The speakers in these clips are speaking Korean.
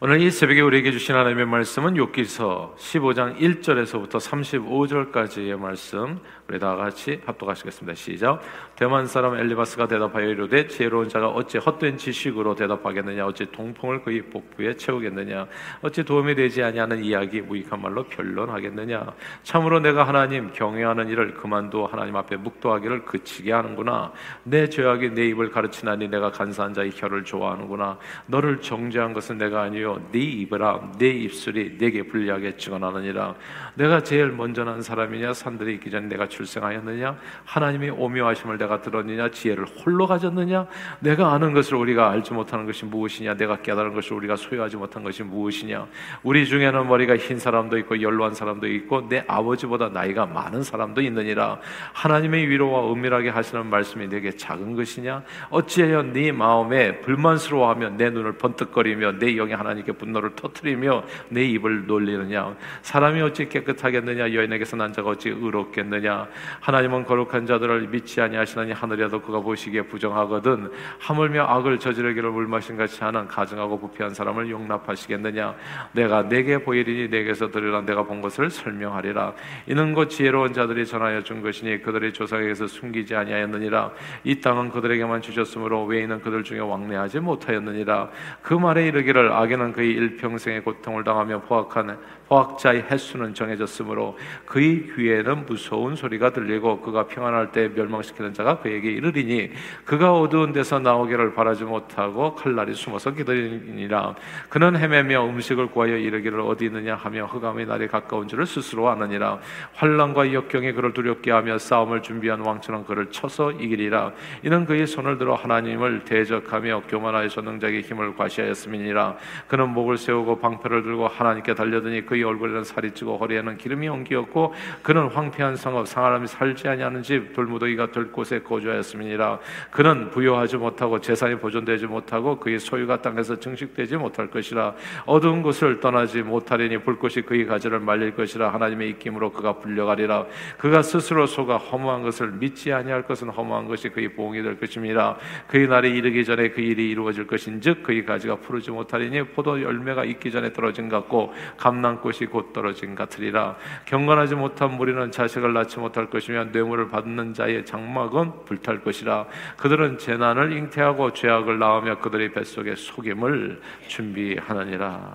오늘 이 새벽에 우리에게 주신 하나님의 말씀은 욥기서 15장 1절에서부터 35절까지의 말씀. 우리 다 같이 합독하시겠습니다. 시작. 대만 사람 엘리바스가 대답하여 이르되 지혜로운 자가 어찌 헛된 지식으로 대답하겠느냐? 어찌 동풍을 그의 복부에 채우겠느냐? 어찌 도움이 되지 아니하는 이야기 무익한 말로 변론하겠느냐? 참으로 내가 하나님 경외하는 일을 그만둬 하나님 앞에 묵도하기를 그치게 하는구나. 내 죄악이 내 입을 가르치나니 내가 간사한 자의 혀를 좋아하는구나. 너를 정죄한 것은 내가 아니요 네 입이라. 내 입술이 내게 불리하게 증언하느니라. 내가 제일 먼저 난 사람이냐? 산들이 있기 전에 내가 출생하였느냐? 하나님이 오묘하심을 내가 들었느냐? 지혜를 홀로 가졌느냐? 내가 아는 것을 우리가 알지 못하는 것이 무엇이냐? 내가 깨달은 것을 우리가 소유하지 못한 것이 무엇이냐? 우리 중에는 머리가 흰 사람도 있고 연로한 사람도 있고 내 아버지보다 나이가 많은 사람도 있느니라. 하나님의 위로와 은밀하게 하시는 말씀이 내게 작은 것이냐? 어찌하여 네 마음에 불만스러워하며 내 눈을 번뜩거리며 내 영이 하나 님께 분노를 터뜨리며 내 입을 놀리느냐? 사람이 어찌 깨끗하겠느냐? 여인에게서 난 자가 어찌 의롭겠느냐? 하나님은 거룩한 자들을 믿지 아니하시나니 하늘에도 그가 보시기에 부정하거든 하물며 악을 저지르기를 물마신 같이 하는 가증하고 부패한 사람을 용납하시겠느냐? 내가 내게 보이리니 내게서 들으라. 내가 본 것을 설명하리라. 이는 곧 지혜로운 자들이 전하여 준 것이니 그들의 조상에게서 숨기지 아니하였느니라. 이 땅은 그들에게만 주셨으므로 외인은 그들 중에 왕래하지 못하였느니라. 그 말에 이르기를 악 에는 그의 일평생의 고통을 당하며 포악한 포악자의 횟수는 정해졌으므로 그의 귀에는 무서운 소리가 들리고 그가 평안할 때 멸망시키는 자가 그에게 이르리니 그가 어두운 데서 나오기를 바라지 못하고 칼날이 숨어서 기다리니라. 그는 헤매며 음식을 구하여 이르기를 어디 있느냐 하며 흑암의 날이 가까운 줄을 스스로 아느니라. 환란과 역경이 그를 두렵게 하며 싸움을 준비한 왕처럼 그를 쳐서 이기리라. 이는 그의 손을 들어 하나님을 대적하며 교만하여 전능자의 힘을 과시하였음이니라 그는 목을 세우고 방패를 들고 하나님께 달려드니 그의 얼굴에는 살이 찌고 허리에는 기름이 엉기었고 그는 황폐한 성읍 사람이 살지 아니하는 집 돌무더기가 될 곳에 거주하였음이니라. 그는 부여하지 못하고 재산이 보존되지 못하고 그의 소유가 땅에서 증식되지 못할 것이라. 어두운 곳을 떠나지 못하리니 불꽃이 그의 가지를 말릴 것이라 하나님의 입김으로 그가 불려가리라. 그가 스스로 속아 허무한 것을 믿지 아니할 것은 허무한 것이 그의 보응이 될 것임이라. 그의 날이 이르기 전에 그 일이 이루어질 것인즉 그의 가지가 푸르지 못하리니 포도 열매가 익기 전에 떨어진 같고 감난꽃이 곧 떨어진 같으리라. 경건하지 못한 무리는 자식을 낳지 못할 것이며 뇌물을 받는 자의 장막은 불탈 것이라. 그들은 재난을 잉태하고 죄악을 낳으며 그들의 뱃속에 속임을 준비하느니라.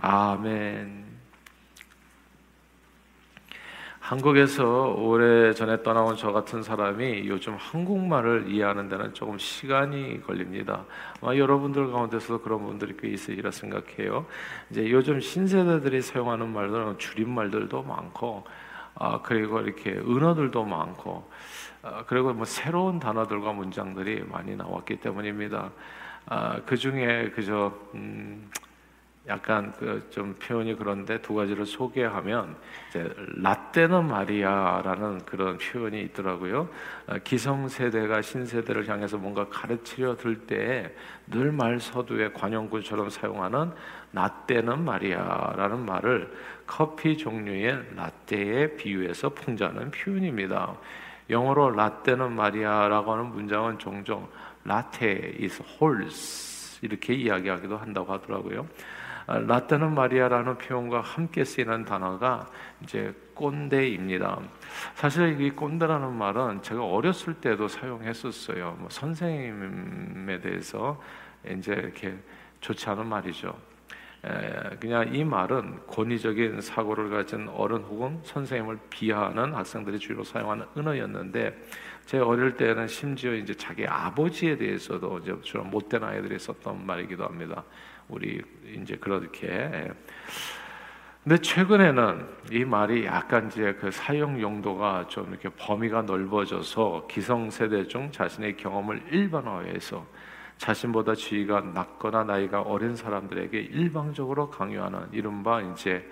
아멘 한국에서 오래 전에 떠나온 저 같은 사람이 요즘 한국말을 이해하는 데는 조금 시간이 걸립니다. 아마 여러분들 가운데서 그런 분들이 꽤 있으리라 생각해요. 이제 요즘 신세대들이 사용하는 말들은 줄임말들도 많고, 아, 그리고 이렇게 은어들도 많고, 아, 그리고 뭐 새로운 단어들과 문장들이 많이 나왔기 때문입니다. 아, 그 중에 그저 음, 약간 그 좀 표현이 그런데 두 가지를 소개하면 이제 라떼는 마리아라는 그런 표현이 있더라고요. 아, 기성 세대가 신세대를 향해서 뭔가 가르치려 들 때 늘 말 서두에 관용구처럼 사용하는 라떼는 마리아라는 말을 커피 종류의 라떼에 비유해서 풍자하는 표현입니다. 영어로 라떼는 마리아라고 하는 문장은 종종 라테 is horse 이렇게 이야기하기도 한다고 하더라고요. 아, 라떼는 마리아라는 표현과 함께 쓰이는 단어가 이제 꼰대입니다. 사실 이 꼰대라는 말은 제가 어렸을 때도 사용했었어요. 뭐 선생님에 대해서 이제 이렇게 좋지 않은 말이죠. 그냥 이 말은 권위적인 사고를 가진 어른 혹은 선생님을 비하하는 학생들이 주로 사용하는 은어였는데 제 어릴 때는 심지어 이제 자기 아버지에 대해서도 이제 주로 못된 아이들이 썼던 말이기도 합니다. 우리 이제 그렇게. 근데 최근에는 이 말이 약간 이제 그 사용 용도가 좀 이렇게 범위가 넓어져서 기성 세대 중 자신의 경험을 일반화해서 자신보다 지위가 낮거나 나이가 어린 사람들에게 일방적으로 강요하는 이른바 이제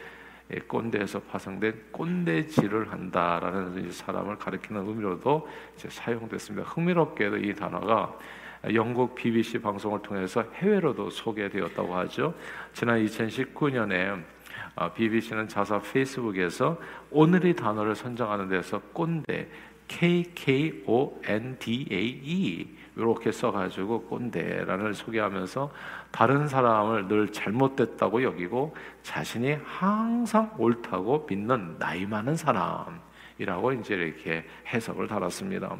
꼰대에서 파생된 꼰대질을 한다라는 사람을 가리키는 의미로도 사용됐습니다. 흥미롭게도 이 단어가 영국 BBC 방송을 통해서 해외로도 소개되었다고 하죠. 지난 2019년에 BBC는 자사 페이스북에서 오늘의 단어를 선정하는 데서 꼰대 K K O N D A E 이렇게 써가지고 꼰대라는 소개하면서 다른 사람을 늘 잘못됐다고 여기고 자신이 항상 옳다고 믿는 나이 많은 사람이라고 이제 이렇게 해석을 달았습니다.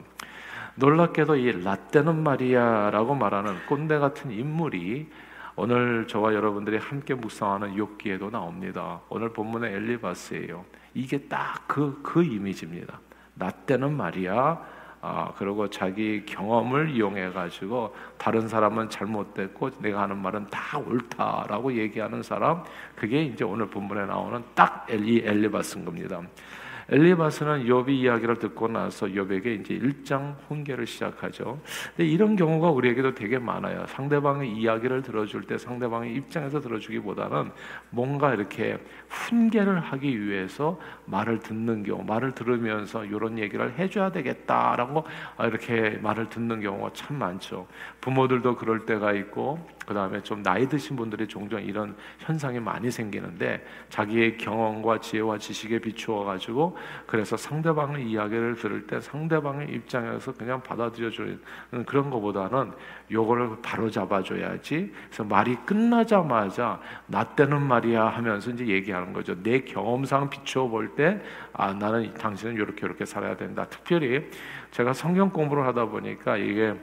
놀랍게도 이 라떼는 마리아라고 말하는 꼰대 같은 인물이 오늘 저와 여러분들이 함께 묵상하는 욥기에도 나옵니다. 오늘 본문의 엘리바스예요. 이게 딱 그그 그 이미지입니다. 라떼는 마리아 아, 그리고 자기 경험을 이용해 가지고 다른 사람은 잘못됐고 내가 하는 말은 다 옳다라고 얘기하는 사람 그게 이제 오늘 본문에 나오는 딱 엘리 엘리바스인 겁니다. 엘리바스는 욥의 이야기를 듣고 나서 욥에게 이제 일장 훈계를 시작하죠. 근데 이런 경우가 우리에게도 되게 많아요. 상대방의 이야기를 들어줄 때 상대방의 입장에서 들어주기보다는 뭔가 이렇게 훈계를 하기 위해서 말을 듣는 경우, 말을 들으면서 이런 얘기를 해줘야 되겠다라고 이렇게 말을 듣는 경우가 참 많죠. 부모들도 그럴 때가 있고 그 다음에 좀 나이 드신 분들이 종종 이런 현상이 많이 생기는데 자기의 경험과 지혜와 지식에 비추어 가지고 그래서 상대방의 이야기를 들을 때 상대방의 입장에서 그냥 받아들여 주는 그런 것보다는 요거를 바로 잡아줘야지. 그래서 말이 끝나자마자 나 때는 말이야 하면서 이제 얘기하는 거죠. 내 경험상 비추어 볼 때 아 나는 당신은 이렇게 이렇게 살아야 된다. 특별히 제가 성경 공부를 하다 보니까 이게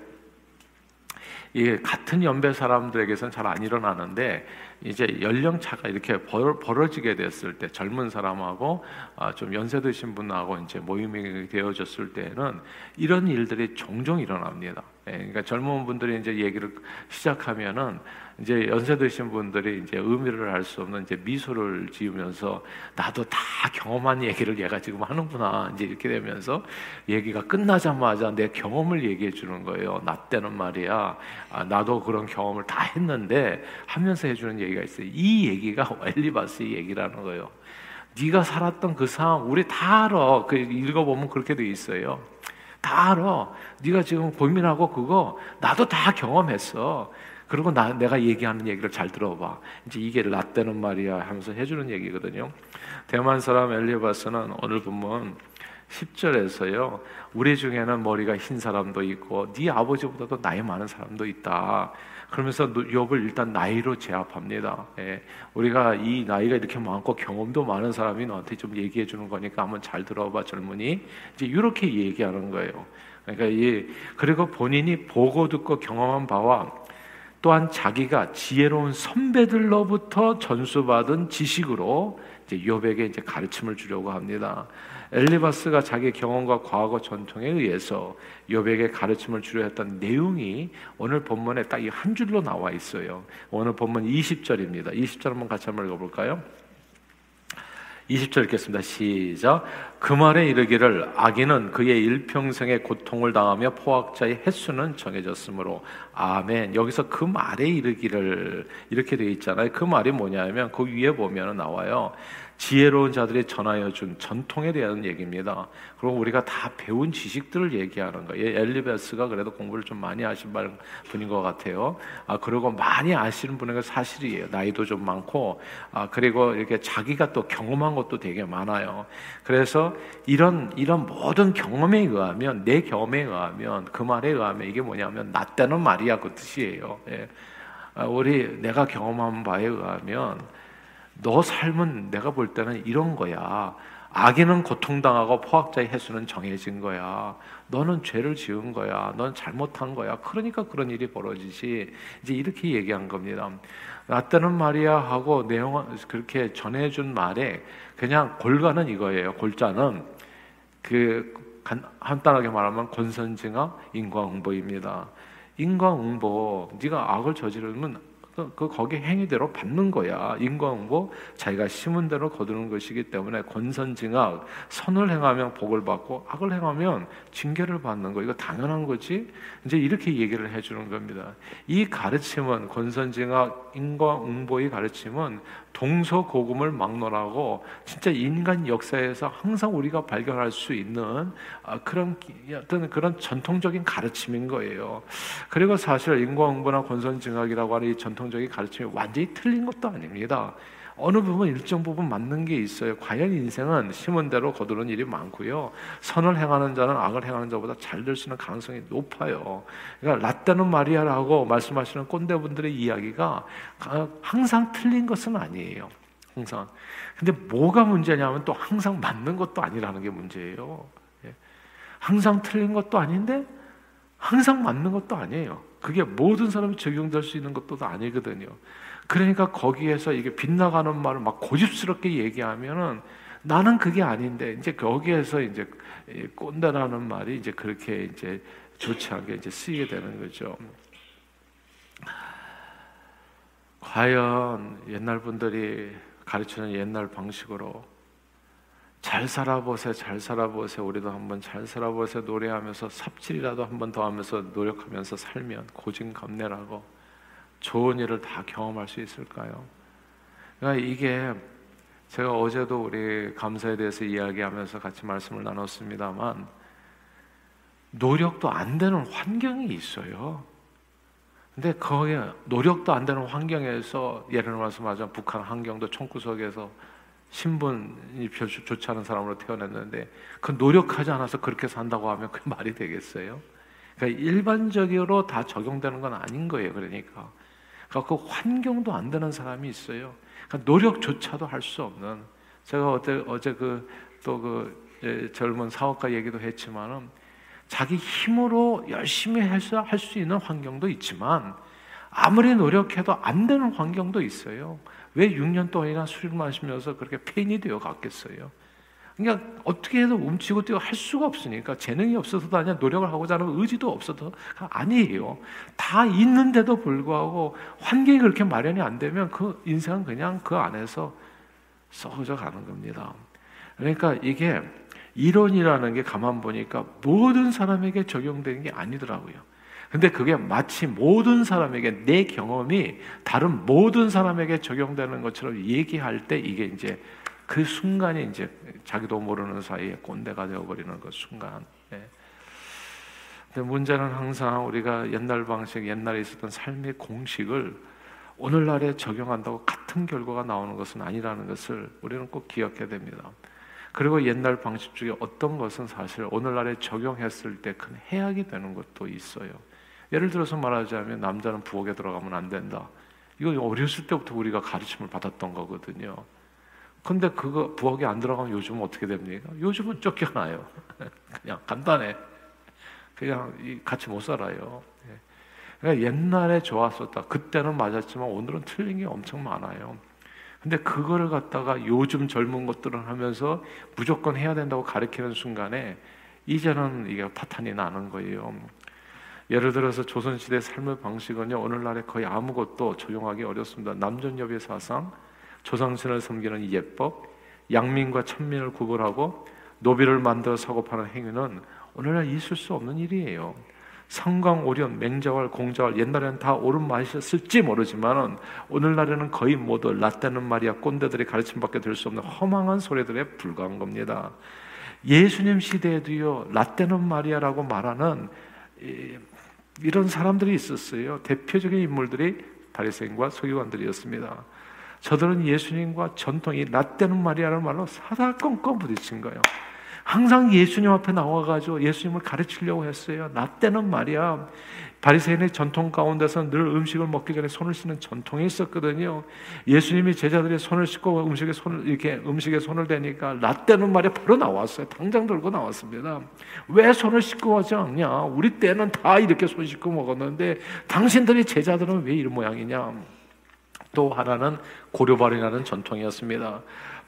이게 같은 연배 사람들에게서는 잘 안 일어나는데 이제 연령 차가 이렇게 벌어, 지게 됐을 때 젊은 사람하고 아, 좀 연세 드신 분하고 이제 모임이 되어졌을 때는 이런 일들이 종종 일어납니다. 예, 그러니까 젊은 분들이 이제 얘기를 시작하면은 이제 연세 드신 분들이 이제 의미를 알 수 없는 이제 미소를 지으면서 나도 다 경험한 얘기를 얘가 지금 하는구나 이제 이렇게 되면서 얘기가 끝나자마자 내 경험을 얘기해 주는 거예요. 나 때는 말이야. 아, 나도 그런 경험을 다 했는데 하면서 해주는 얘기가 있어요. 이 얘기가 엘리바스의 얘기라는 거예요. 네가 살았던 그 상황 우리 다 알아. 그 읽어보면 그렇게 돼 있어요. 다 알아. 네가 지금 고민하고 그거 나도 다 경험했어. 그리고 나, 내가 얘기하는 얘기를 잘 들어봐. 이제 이게 라떼는 말이야 하면서 해주는 얘기거든요. 대만 사람 엘리바스는 오늘 보면 10절에서요. 우리 중에는 머리가 흰 사람도 있고 네 아버지보다도 나이 많은 사람도 있다. 그러면서 욥을 일단 나이로 제압합니다. 예, 우리가 이 나이가 이렇게 많고 경험도 많은 사람이 너한테 좀 얘기해 주는 거니까 한번 잘 들어봐 젊은이. 이제 이렇게 얘기하는 거예요. 그러니까 이 그리고 본인이 보고 듣고 경험한 바와 또한 자기가 지혜로운 선배들로부터 전수받은 지식으로 이제 욥에게 이제 가르침을 주려고 합니다. 엘리바스가 자기 경험과 과거 전통에 의해서 욥에게 가르침을 주려 했던 내용이 오늘 본문에 딱 이 한 줄로 나와 있어요. 오늘 본문 20절입니다. 20절 한번 같이 한번 읽어볼까요? 20절 읽겠습니다. 시작. 그 말에 이르기를 악인은 그의 일평생의 고통을 당하며 포악자의 횟수는 정해졌으므로 아멘. 여기서 그 말에 이르기를 이렇게 되어 있잖아요. 그 말이 뭐냐면 그 위에 보면 나와요. 지혜로운 자들이 전하여 준 전통에 대한 얘기입니다. 그리고 우리가 다 배운 지식들을 얘기하는 거예요. 엘리베스가 그래도 공부를 좀 많이 하신 분인 것 같아요. 아, 그리고 많이 아시는 분은 사실이에요. 나이도 좀 많고, 아, 그리고 이렇게 자기가 또 경험한 것도 되게 많아요. 그래서 이런, 이런 모든 경험에 의하면, 내 경험에 의하면, 그 말에 의하면 이게 뭐냐면, 나 때는 말이야. 그 뜻이에요. 예. 아, 우리 내가 경험한 바에 의하면, 너 삶은 내가 볼 때는 이런 거야. 악인은 고통당하고 포악자의 해수는 정해진 거야. 너는 죄를 지은 거야. 넌 잘못한 거야. 그러니까 그런 일이 벌어지지. 이제 이렇게 얘기한 겁니다. 나 때는 말이야 하고 내용 그렇게 전해준 말에 그냥 골가는 이거예요. 골자는 그 간단하게 말하면 권선징악 인과응보입니다. 인과응보 네가 악을 저지르면 그, 그 거기 행위대로 받는 거야. 인과응보 자기가 심은 대로 거두는 것이기 때문에 권선징악 선을 행하면 복을 받고 악을 행하면 징계를 받는 거 이거 당연한 거지. 이제 이렇게 얘기를 해주는 겁니다. 이 가르침은 권선징악 인과응보의 가르침은 동서고금을 막론하고 진짜 인간 역사에서 항상 우리가 발견할 수 있는 아, 그런 어떤 그런 전통적인 가르침인 거예요. 그리고 사실 인과응보나 권선징악이라고 하는 이 전통적인 가르침이 완전히 틀린 것도 아닙니다. 어느 부분 일정 부분 맞는 게 있어요. 과연 인생은 심은 대로 거두는 일이 많고요. 선을 행하는 자는 악을 행하는 자보다 잘 될 수 있는 가능성이 높아요. 그러니까 라떼는 마리아라고 말씀하시는 꼰대분들의 이야기가 항상 틀린 것은 아니에요. 항상. 근데 뭐가 문제냐면 또 항상 맞는 것도 아니라는 게 문제예요. 예. 항상 틀린 것도 아닌데 항상 맞는 것도 아니에요. 그게 모든 사람이 적용될 수 있는 것도 아니거든요. 그러니까 거기에서 이게 빗나가는 말을 막 고집스럽게 얘기하면은 나는 그게 아닌데 이제 거기에서 이제 꼰대라는 말이 이제 그렇게 이제 좋지 않게 이제 쓰이게 되는 거죠. 과연 옛날 분들이 가르치는 옛날 방식으로 잘 살아보세, 잘 살아보세, 우리도 한번 잘 살아보세 노래하면서 삽질이라도 한번 더 하면서 노력하면서 살면 고진감래라고 좋은 일을 다 경험할 수 있을까요? 그러니까 이게 제가 어제도 우리 감사에 대해서 이야기하면서 같이 말씀을 나눴습니다만 노력도 안 되는 환경이 있어요. 근데 거기 노력도 안 되는 환경에서 예를 맞아 북한 환경도 총구석에서 신분이 별 좋지 않은 사람으로 태어났는데 그 노력하지 않아서 그렇게 산다고 하면 그 말이 되겠어요? 그러니까 일반적으로 다 적용되는 건 아닌 거예요. 그러니까 그 환경도 안 되는 사람이 있어요. 그러니까 노력조차도 할 수 없는. 제가 어제 어제 그 또그 그 젊은 사업가 얘기도 했지만은 자기 힘으로 열심히 해서 할 수 있는 환경도 있지만 아무리 노력해도 안 되는 환경도 있어요. 왜 6년 동안이나 술을 마시면서 그렇게 폐인이 되어 갔겠어요? 그러니까 어떻게 해도 움치고 뛰고 할 수가 없으니까 재능이 없어서도 아니야 노력을 하고자 하는 의지도 없어도 아니에요. 다 있는데도 불구하고 환경이 그렇게 마련이 안 되면 그 인생은 그냥 그 안에서 썩어져 가는 겁니다. 그러니까 이게 이론이라는 게 가만 보니까 모든 사람에게 적용되는 게 아니더라고요. 근데 그게 마치 모든 사람에게 내 경험이 다른 모든 사람에게 적용되는 것처럼 얘기할 때 이게 이제 그 순간이 이제 자기도 모르는 사이에 꼰대가 되어버리는 그 순간. 예. 근데 문제는 항상 우리가 옛날 방식, 옛날에 있었던 삶의 공식을 오늘날에 적용한다고 같은 결과가 나오는 것은 아니라는 것을 우리는 꼭 기억해야 됩니다. 그리고 옛날 방식 중에 어떤 것은 사실 오늘날에 적용했을 때 큰 해악이 되는 것도 있어요. 예를 들어서 말하자면 남자는 부엌에 들어가면 안 된다. 이거 어렸을 때부터 우리가 가르침을 받았던 거거든요. 근데 그거 부엌에 안 들어가면 요즘은 어떻게 됩니까? 요즘은 쫓겨나요. 그냥 간단해. 그냥 같이 못 살아요. 예. 그러니까 옛날에 좋았었다. 그때는 맞았지만 오늘은 틀린 게 엄청 많아요. 근데 그거를 갖다가 요즘 젊은 것들은 하면서 무조건 해야 된다고 가르치는 순간에 이제는 이게 파탄이 나는 거예요. 예를 들어서 조선시대 삶의 방식은요, 오늘날에 거의 아무것도 적용하기 어렵습니다. 남존여비 사상, 조상신을 섬기는 예법, 양민과 천민을 구분하고 노비를 만들어 사고 파는 행위는 오늘날 있을 수 없는 일이에요. 성광, 오련, 맹자왈, 공자왈 옛날에는 다 옳은 말이었을지 모르지만은 오늘날에는 거의 모두 라떼는 말이야 꼰대들이 가르침밖에 될 수 없는 허망한 소리들에 불과한 겁니다. 예수님 시대에도요 라떼는 말이야라고 말하는 이런 사람들이 있었어요. 대표적인 인물들이 바리새인과 서기관들이었습니다. 저들은 예수님과 전통이 라떼는 말이야라는 말로 사사건건 부딪힌 거예요. 항상 예수님 앞에 나와가지고 예수님을 가르치려고 했어요. 라떼는 말이야. 바리새인의 전통 가운데서 늘 음식을 먹기 전에 손을 씻는 전통이 있었거든요. 예수님이 제자들이 손을 씻고 음식에 손을 이렇게 음식에 손을 대니까 라떼는 말이 바로 나왔어요. 당장 들고 나왔습니다. 왜 손을 씻고 하지 않냐? 우리 때는 다 이렇게 손 씻고 먹었는데 당신들이 제자들은 왜 이런 모양이냐? 또 하나는 고려발이라는 전통이었습니다.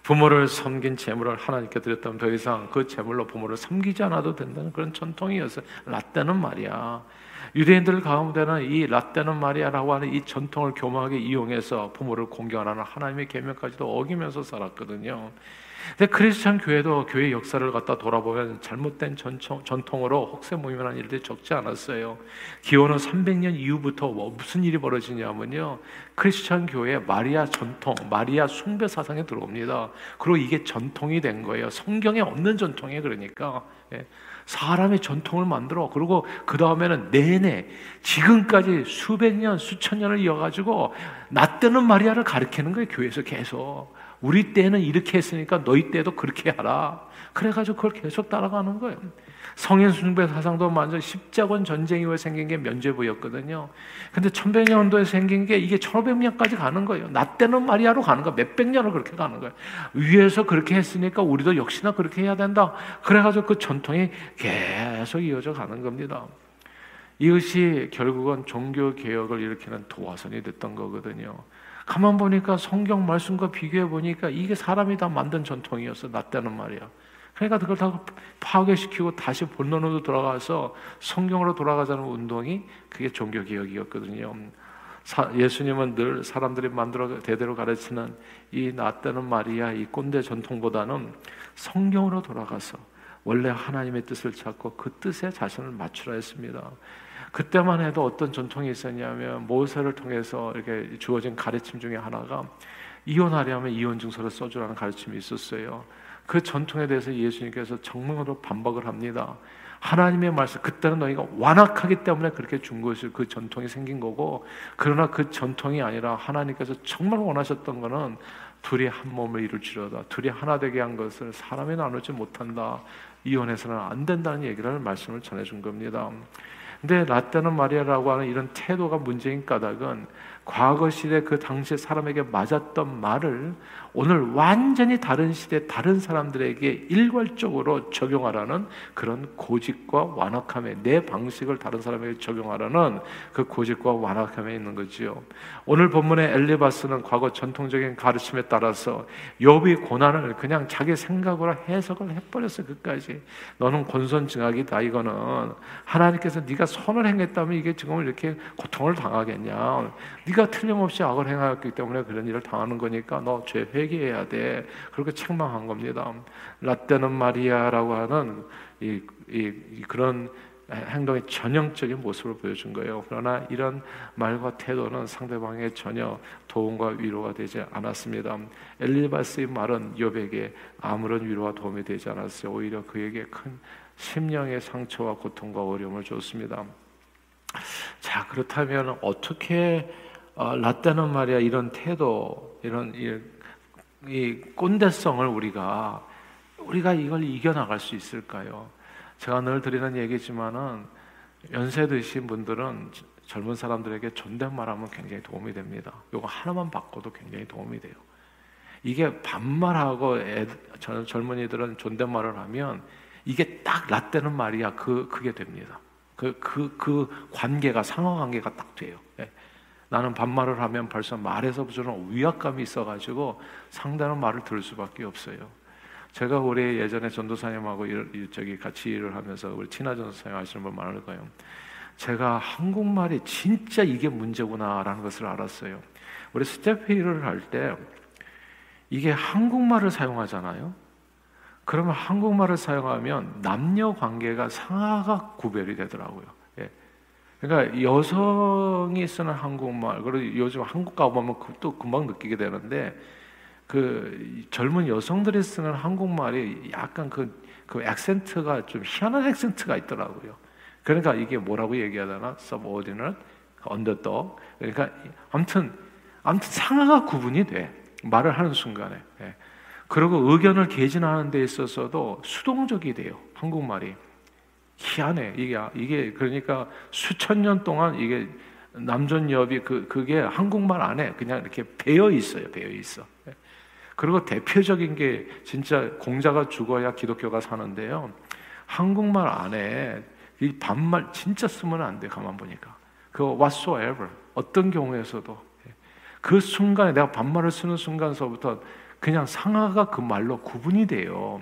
부모를 섬긴 재물을 하나님께 드렸다면 더 이상 그 재물로 부모를 섬기지 않아도 된다는 그런 전통이었어요. 라떼는 말이야. 유대인들 가운데는 이 라떼는 마리아라고 하는 이 전통을 교묘하게 이용해서 부모를 공경하는 하나님의 계명까지도 어기면서 살았거든요. 근데 크리스천 교회도 교회 역사를 갖다 돌아보면 잘못된 전통, 전통으로 혹세무민한 일들이 적지 않았어요. 기원은 300년 이후부터 뭐 무슨 일이 벌어지냐면요. 크리스천 교회 마리아 전통, 마리아 숭배 사상에 들어옵니다. 그리고 이게 전통이 된 거예요. 성경에 없는 전통이 그러니까. 예. 사람의 전통을 만들어 그리고 그 다음에는 내내 지금까지 수백 년 수천 년을 이어가지고 나 때는 마리아를 가르치는 거예요 교회에서 계속 우리 때는 이렇게 했으니까 너희 때도 그렇게 하라 그래가지고 그걸 계속 따라가는 거예요 성인 숭배 사상도 먼저 십자군 전쟁 이후에 생긴 게 면죄부였거든요. 근데 천백년도에 생긴 게 이게 천오백 년까지 가는 거예요. 나 때는 마리아로 가는 거 몇백 년을 그렇게 가는 거예요. 위에서 그렇게 했으니까 우리도 역시나 그렇게 해야 된다. 그래가지고 그 전통이 계속 이어져 가는 겁니다. 이것이 결국은 종교 개혁을 일으키는 도화선이 됐던 거거든요. 가만 보니까 성경 말씀과 비교해 보니까 이게 사람이 다 만든 전통이었어. 나 때는 말이야. 그러니까 그걸 다 파괴시키고 다시 본론으로 돌아가서 성경으로 돌아가자는 운동이 그게 종교 개혁이었거든요. 예수님은 늘 사람들이 만들어 대대로 가르치는 이 낫다는 마리아 이 꼰대 전통보다는 성경으로 돌아가서 원래 하나님의 뜻을 찾고 그 뜻에 자신을 맞추라 했습니다. 그때만 해도 어떤 전통이 있었냐면 모세를 통해서 이렇게 주어진 가르침 중에 하나가 이혼하려면 이혼 증서를 써주라는 가르침이 있었어요. 그 전통에 대해서 예수님께서 정말로 반박을 합니다. 하나님의 말씀 그때는 너희가 완악하기 때문에 그렇게 준 것이 그 전통이 생긴 거고 그러나 그 전통이 아니라 하나님께서 정말 원하셨던 것은 둘이 한 몸을 이룰지로다 둘이 하나 되게 한 것을 사람이 나누지 못한다 이혼해서는 안 된다는 얘기를 말씀을 전해준 겁니다. 근데 라떼는 마리아라고 하는 이런 태도가 문제인 까닭은 과거 시대 그 당시 사람에게 맞았던 말을 오늘 완전히 다른 시대 다른 사람들에게 일괄적으로 적용하라는 그런 고집과 완악함에 내 방식을 다른 사람에게 적용하라는 그 고집과 완악함에 있는 거지요. 오늘 본문의 엘리바스는 과거 전통적인 가르침에 따라서 욥이 고난을 그냥 자기 생각으로 해석을 해버렸어 끝까지. 너는 권선징악이다 이거는 하나님께서 네가 선을 행했다면 이게 지금 이렇게 고통을 당하겠냐? 네가 틀림없이 악을 행하였기 때문에 그런 일을 당하는 거니까 너 죄 회개해야 돼. 그렇게 책망한 겁니다. 라떼는 마리아라고 하는 이, 이, 이 그런 행동의 전형적인 모습을 보여준 거예요. 그러나 이런 말과 태도는 상대방에 전혀 도움과 위로가 되지 않았습니다. 엘리바스의 말은 욥에게 아무런 위로와 도움이 되지 않았어요. 오히려 그에게 큰 심령의 상처와 고통과 어려움을 줬습니다. 자 그렇다면 어떻게 어, 라떼는 말이야 이런 태도 이런 이, 이 꼰대성을 우리가 우리가 이걸 이겨 나갈 수 있을까요? 제가 늘 드리는 얘기지만은 연세 드신 분들은 젊은 사람들에게 존댓말하면 굉장히 도움이 됩니다. 이거 하나만 바꿔도 굉장히 도움이 돼요. 이게 반말하고 애, 젊은이들은 존댓말을 하면 이게 딱 라떼는 말이야 그 그게 됩니다. 그 그, 그 관계가 상호 관계가 딱 돼요. 예. 나는 반말을 하면 벌써 말에서부터는 위압감이 있어가지고 상대는 말을 들을 수밖에 없어요. 제가 오래 예전에 전도사님하고 일, 저기 같이 일을 하면서 우리 친하 전도사님 아시는 분 많을 거예요. 제가 한국말이 진짜 이게 문제구나라는 것을 알았어요. 우리 스태프 회의를 할 때 이게 한국말을 사용하잖아요. 그러면 한국말을 사용하면 남녀 관계가 상하가 구별이 되더라고요. 그러니까 여성이 쓰는 한국말 그리고 요즘 한국 가보면 또 금방 느끼게 되는데 그 젊은 여성들이 쓰는 한국말이 약간 그, 그 액센트가 좀 희한한 액센트가 있더라고요. 그러니까 이게 뭐라고 얘기하잖아? subordinate, underdog. 그러니까 아무튼 아무튼 상하가 구분이 돼. 말을 하는 순간에. 예. 그리고 의견을 개진하는 데 있어서도 수동적이 돼요. 한국말이. 희한해. 이게 이게 그러니까 수천 년 동안 이게 남존여비 그 그게 한국말 안에 그냥 이렇게 배어 있어요. 배어 있어. 그리고 대표적인 게 진짜 공자가 죽어야 기독교가 사는데요. 한국말 안에 이 반말 진짜 쓰면 안 돼. 가만 보니까 그 whatsoever 어떤 경우에서도 그 순간에 내가 반말을 쓰는 순간서부터 그냥 상하가 그 말로 구분이 돼요.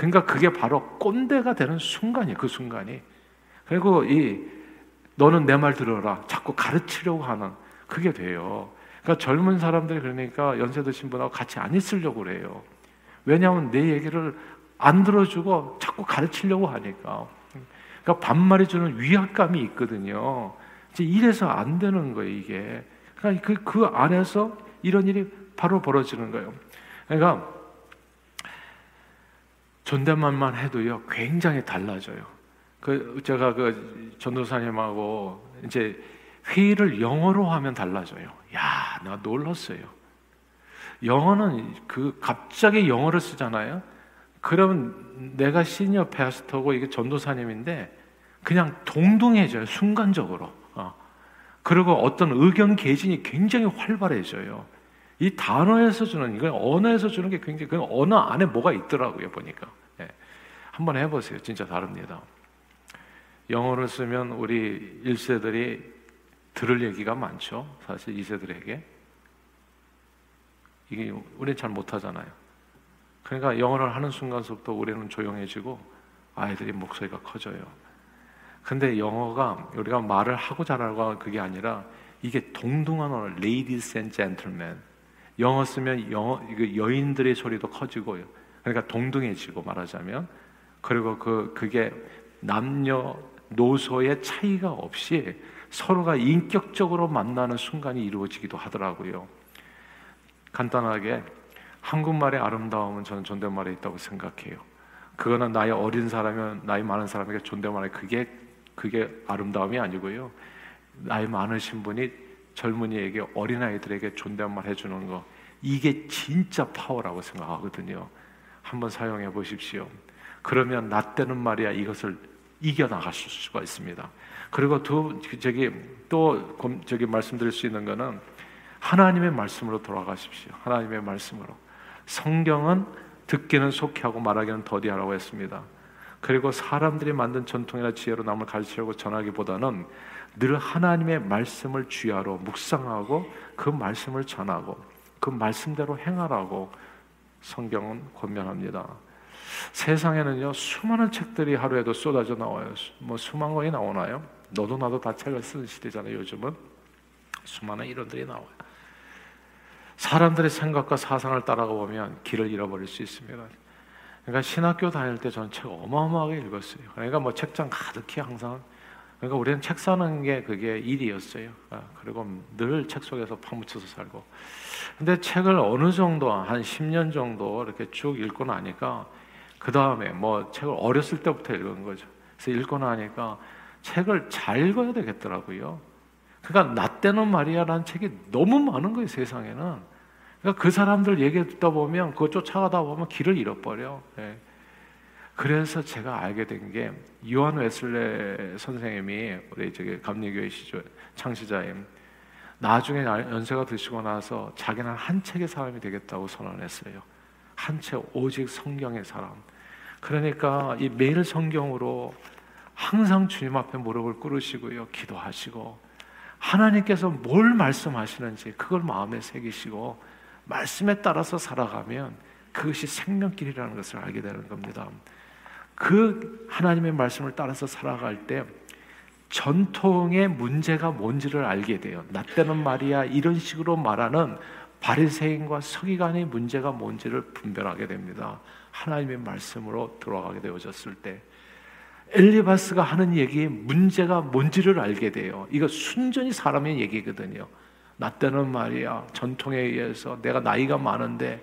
그러니까 그게 바로 꼰대가 되는 순간이에요. 그 순간이. 그리고 이 너는 내 말 들어라. 자꾸 가르치려고 하는 그게 돼요. 그러니까 젊은 사람들이 그러니까 연세 드신 분하고 같이 안 있으려고 그래요. 왜냐하면 내 얘기를 안 들어주고 자꾸 가르치려고 하니까. 그러니까 반말해 주는 위압감이 있거든요. 이제 이래서 안 되는 거예요, 이게. 그러니까 그, 그 안에서 이런 일이 바로 벌어지는 거예요. 그러니까 존댓말만 해도요, 굉장히 달라져요. 그 제가 그 전도사님하고 이제 회의를 영어로 하면 달라져요. 야, 나 놀랐어요. 영어는 그 갑자기 영어를 쓰잖아요. 그러면 내가 시니어 패스터고 이게 전도사님인데 그냥 동동해져요. 순간적으로. 어. 그리고 어떤 의견 개진이 굉장히 활발해져요. 이 단어에서 주는 이건 언어에서 주는 게 굉장히 그 언어 안에 뭐가 있더라고요 보니까. 네. 한번 해보세요. 진짜 다릅니다. 영어를 쓰면 우리 1세들이 들을 얘기가 많죠. 사실 2세들에게. 이게 우리는 잘 못하잖아요. 그러니까 영어를 하는 순간부터 우리는 조용해지고 아이들이 목소리가 커져요. 근데 영어가 우리가 말을 하고 잘하고 그게 아니라 이게 동등한 언어, ladies and. 영어 쓰면 영어 이거 여인들의 소리도 커지고요. 그러니까 동등해지고 말하자면 그리고 그 그게 남녀 노소의 차이가 없이 서로가 인격적으로 만나는 순간이 이루어지기도 하더라고요. 간단하게 한국말의 아름다움은 저는 존댓말에 있다고 생각해요. 그거는 나이 어린 사람이면 나이 많은 사람에게 존댓말에 그게 그게 아름다움이 아니고요. 나이 많으신 분이 젊은이에게 어린아이들에게 존댓말 해주는 거 이게 진짜 파워라고 생각하거든요. 한번 사용해 보십시오. 그러면 나 때는 말이야 이것을 이겨 나가실 수가 있습니다. 그리고 두 저기 또 저기 말씀드릴 수 있는 거는 하나님의 말씀으로 돌아가십시오. 하나님의 말씀으로. 성경은 듣기는 속히 하고 말하기는 더디하라고 했습니다. 그리고 사람들이 만든 전통이나 지혜로 남을 가르치려고 전하기보다는 늘 하나님의 말씀을 주야로 묵상하고 그 말씀을 전하고 그 말씀대로 행하라고 성경은 권면합니다. 세상에는요 수많은 책들이 하루에도 쏟아져 나와요. 뭐 수만 권이 나오나요? 너도 나도 다 책을 쓰는 시대잖아요. 요즘은 수많은 이론들이 나와요. 사람들의 생각과 사상을 따라가 보면 길을 잃어버릴 수 있습니다. 그러니까 신학교 다닐 때 저는 책 어마어마하게 읽었어요. 그러니까 뭐 책장 가득히 항상 그러니까 우리는 책 사는 게 그게 일이었어요. 아, 그리고 늘 책 속에서 파묻혀서 살고. 근데 책을 어느 정도 한 10년 정도 이렇게 쭉 읽고 나니까 그 다음에 뭐 책을 어렸을 때부터 읽은 거죠. 그래서 읽고 나니까 책을 잘 읽어야 되겠더라고요. 그러니까 나 때는 말이야라는 책이 너무 많은 거예요 세상에는. 그러니까 그 사람들 얘기 듣다 보면 그거 쫓아가다 보면 길을 잃어버려. 예. 그래서 제가 알게 된 게 요한 웨슬레 선생님이 우리 저기 감리교회 시절 창시자임 나중에 연세가 드시고 나서 자기는 한 책의 사람이 되겠다고 선언했어요. 한 책 오직 성경의 사람. 그러니까 이 매일 성경으로 항상 주님 앞에 무릎을 꿇으시고요. 기도하시고 하나님께서 뭘 말씀하시는지 그걸 마음에 새기시고 말씀에 따라서 살아가면 그것이 생명길이라는 것을 알게 되는 겁니다. 그 하나님의 말씀을 따라서 살아갈 때 전통의 문제가 뭔지를 알게 돼요. 나 때는 말이야 이런 식으로 말하는 바리새인과 서기관의 문제가 뭔지를 분별하게 됩니다. 하나님의 말씀으로 들어가게 되어졌을 때 엘리바스가 하는 얘기의 문제가 뭔지를 알게 돼요. 이거 순전히 사람의 얘기거든요. 나 때는 말이야 전통에 의해서 내가 나이가 많은데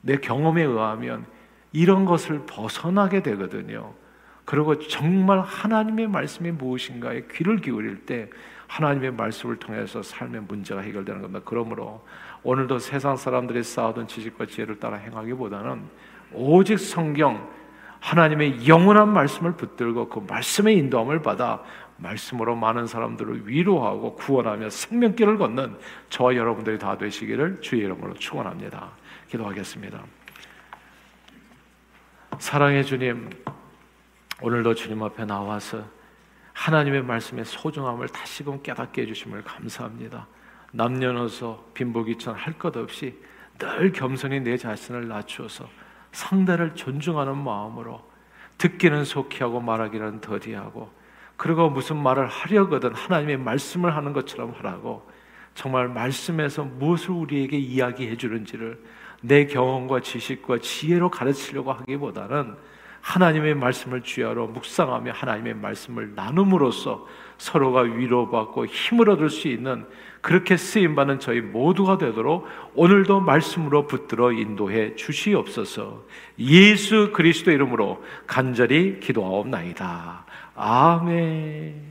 내 경험에 의하면 이런 것을 벗어나게 되거든요. 그리고 정말 하나님의 말씀이 무엇인가에 귀를 기울일 때 하나님의 말씀을 통해서 삶의 문제가 해결되는 겁니다. 그러므로 오늘도 세상 사람들이 쌓아둔 지식과 지혜를 따라 행하기보다는 오직 성경 하나님의 영원한 말씀을 붙들고 그 말씀의 인도함을 받아 말씀으로 많은 사람들을 위로하고 구원하며 생명길을 걷는 저와 여러분들이 다 되시기를 주의 이름으로 축원합니다. 기도하겠습니다. 사랑의 주님, 오늘도 주님 앞에 나와서 하나님의 말씀의 소중함을 다시금 깨닫게 해주심을 감사합니다. 남녀노소 빈부귀천 할 것 없이 늘 겸손히 내 자신을 낮추어서 상대를 존중하는 마음으로 듣기는 속히 하고 말하기는 더디하고 그리고 무슨 말을 하려거든 하나님의 말씀을 하는 것처럼 하라고 정말 말씀에서 무엇을 우리에게 이야기해 주는지를 내 경험과 지식과 지혜로 가르치려고 하기보다는 하나님의 말씀을 주야로 묵상하며 하나님의 말씀을 나눔으로써 서로가 위로받고 힘을 얻을 수 있는 그렇게 쓰임 받는 저희 모두가 되도록 오늘도 말씀으로 붙들어 인도해 주시옵소서. 예수 그리스도 이름으로 간절히 기도하옵나이다. 아멘.